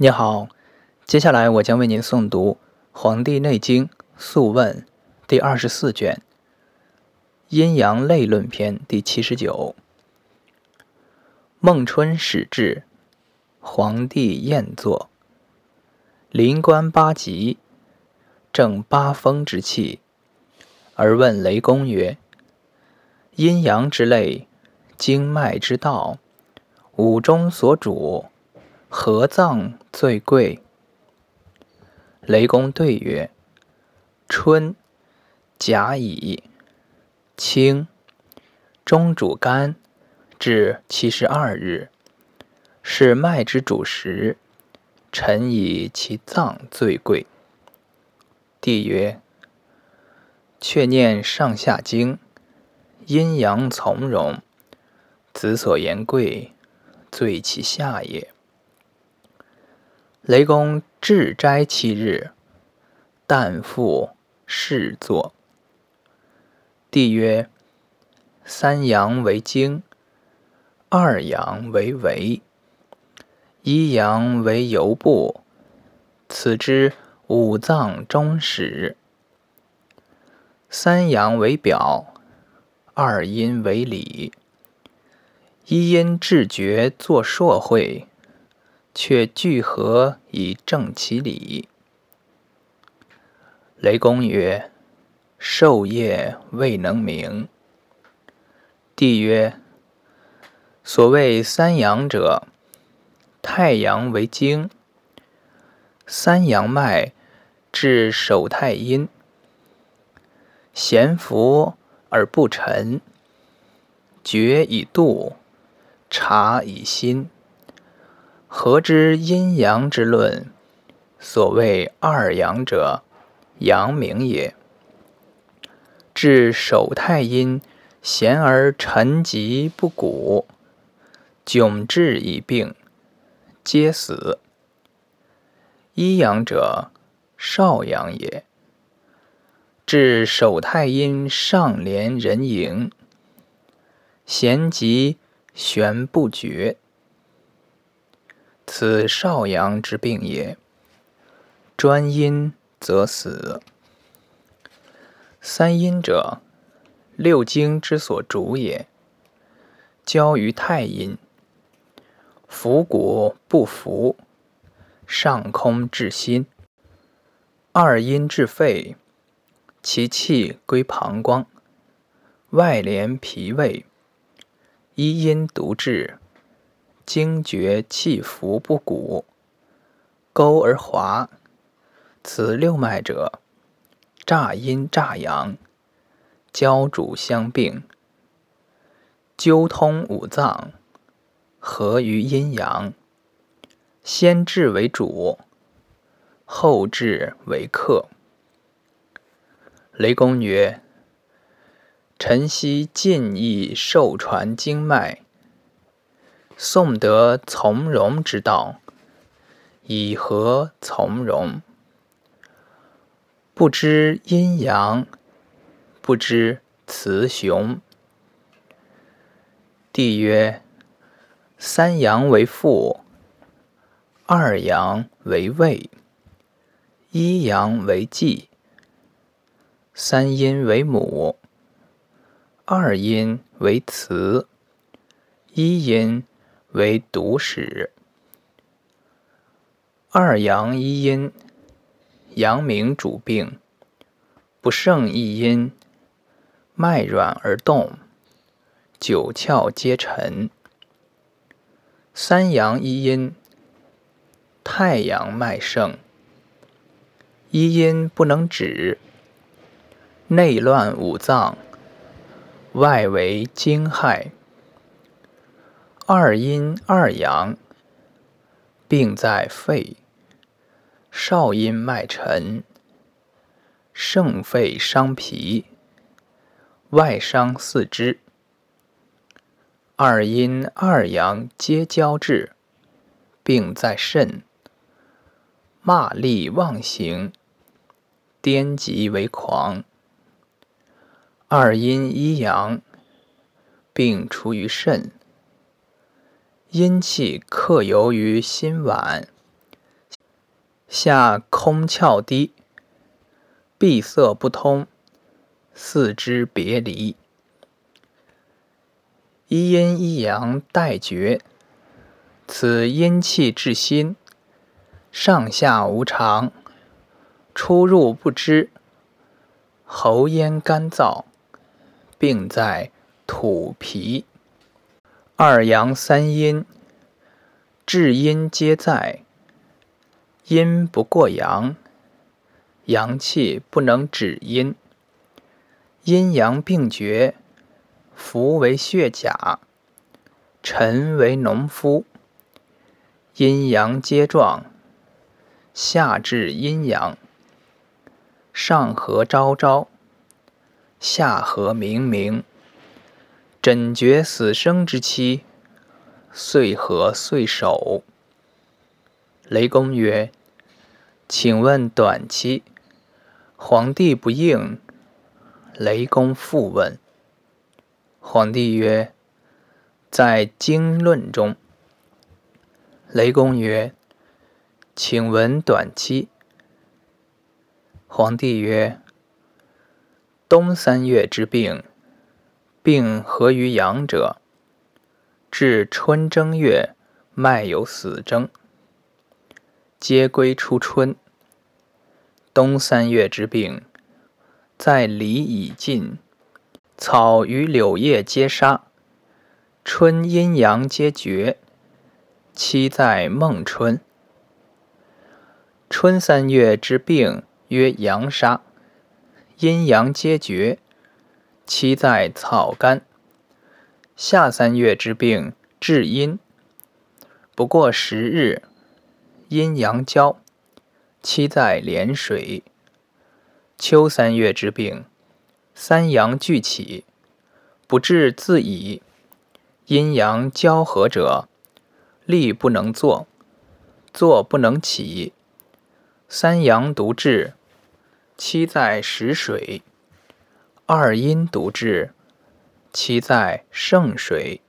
你好，接下来我将为您诵读《黄帝内经·素问》第二十四卷《阴阳类论篇》第七十九。孟春始至，黄帝宴坐，临观八极，正八风之气，而问雷公曰：“阴阳之类，经脉之道，五中所主。”合脏最贵。雷公对曰：“春，甲乙，青，中主肝，至七十二日，是脉之主时。臣以其脏最贵。”帝曰：“却念上下经，阴阳从容，子所言贵，最其下也。”雷公置斋七日，旦复侍坐。帝曰：“三阳为经，二阳为维，一阳为游步。此之五脏中始。三阳为表，二阴为里，一阴至绝作硕会。”却聚合以正其理。雷公曰：“授业未能明。”帝曰：“所谓三阳者，太阳为经，三阳脉至手太阴，咸浮而不沉，决以度，察以心。”何之阴阳之论？所谓二阳者，阳明也。至手太阴，咸而沉疾不鼓，窘滞以病，皆死。一阳者，少阳也。至手太阴上连人迎，咸极悬不绝。此少阳之病也，专阴则死。三阴者，六经之所主也。交于太阴，伏骨不服，上空至心。二阴至肺，其气归膀胱，外连脾胃。一阴独至。精绝气浮不鼓，沟而滑。此六脉者，诈阴诈阳，交主相并，纠通五脏，合于阴阳。先治为主，后治为客。雷公曰：“臣昔尽意受传经脉。”颂得从容之道，以何从容？不知阴阳，不知雌雄。帝曰：三阳为父，二阳为卫，一阳为季，三阴为母，二阴为雌，一阴。为独使，二阳一阴，阳明主病，不胜一阴，脉软而动，九窍皆沉。三阳一阴，太阳脉盛，一阴不能止，内乱五脏，外为惊骇。二阴二阳，病在肺。少阴脉沉，盛肺伤脾，外伤四肢。二阴二阳皆交滞，病在肾。骂力妄行，颠疾为狂。二阴一阳，病出于肾。阴气克由于心脘，下空窍低，闭塞不通，四肢别离。一阴一阳待绝，此阴气至心，上下无常，出入不知。喉咽干燥，病在土皮。二阳三阴，至阴皆在。阴不过阳，阳气不能止阴。阴阳并绝，浮为血甲，沉为农夫。阴阳皆壮，下至阴阳，上合昭昭，下合明明。诊绝死生之期，岁合岁首。雷公曰。请问短期，皇帝不应，雷公复问。皇帝曰：“在经论中。”雷公曰：“请问短期。”皇帝曰：“冬三月之病，病合于阳者，至春正月，脉有死征。”皆归初春。冬三月之病，在离已尽，草与柳叶皆杀。春阴阳皆绝，期在孟春。春三月之病曰阳杀，阴阳皆绝，期在草干。夏三月之病至阴，不过十日。阴阳交，期在连水。秋三月之病，三阳俱起，不治自已。阴阳交合者，立不能坐，坐不能起。三阳独治，期在食水；二阴独治，其在圣水。